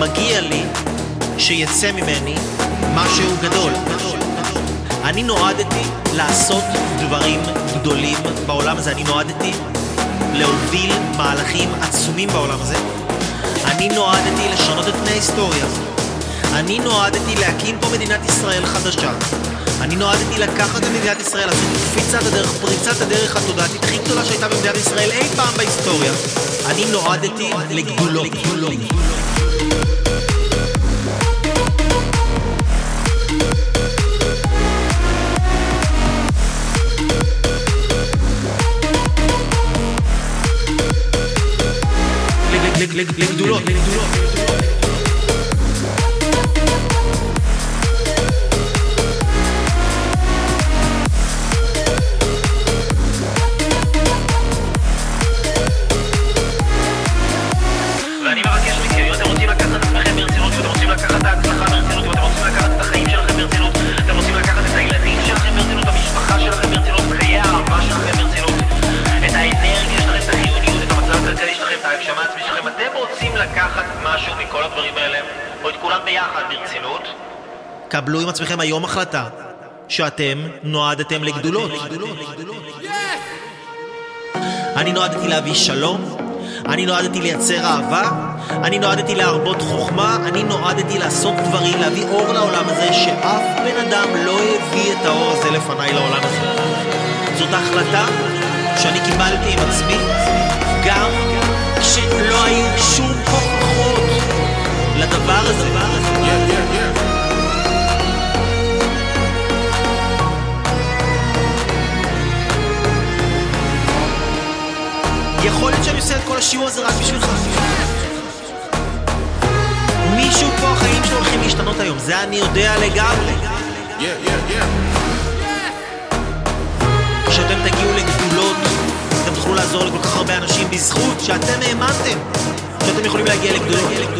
מגיע לי שיצא ממני משהו גדול. אני נועדתי לעשות דברים גדולים בעולם הזה, אני נועדתי להוביל מהלכים עצומים בעולם הזה. אני נועדתי לשנות את פני ההיסטוריה. אני נועדתי להקים פה מדינת ישראל חדשה. אני נועדתי לקחת את מדינת ישראל, לעשות קפיצת הדרך, פריצת הדרך התודעתית הכי גדולה שהייתה במדינת ישראל אי פעם בהיסטוריה. אני נועדתי לגדולות. lick, lick, lick, it. lick, me do it. כולם ביחד ברצינות, קבלו עם עצמכם היום החלטה שאתם נועדתם לגדולות. אני נועדתי להביא שלום, אני נועדתי לייצר אהבה, אני נועדתי להרבות חוכמה, אני נועדתי לעשות דברים, להביא אור לעולם הזה, שאף בן אדם לא הביא את האור הזה לפניי לעולם הזה. זאת החלטה שאני קיבלתי עם עצמי, גם הזה. יכול להיות שאני עושה את כל השיעור הזה רק בשבילך. מישהו פה החיים שלו הולכים להשתנות היום, זה אני יודע לגמרי. כשאתם תגיעו לגדולות, אתם תוכלו לעזור לכל כך הרבה אנשים בזכות שאתם האמנתם שאתם יכולים להגיע לגדולות.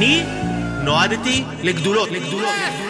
אני נועדתי לגדולות. לגדולות.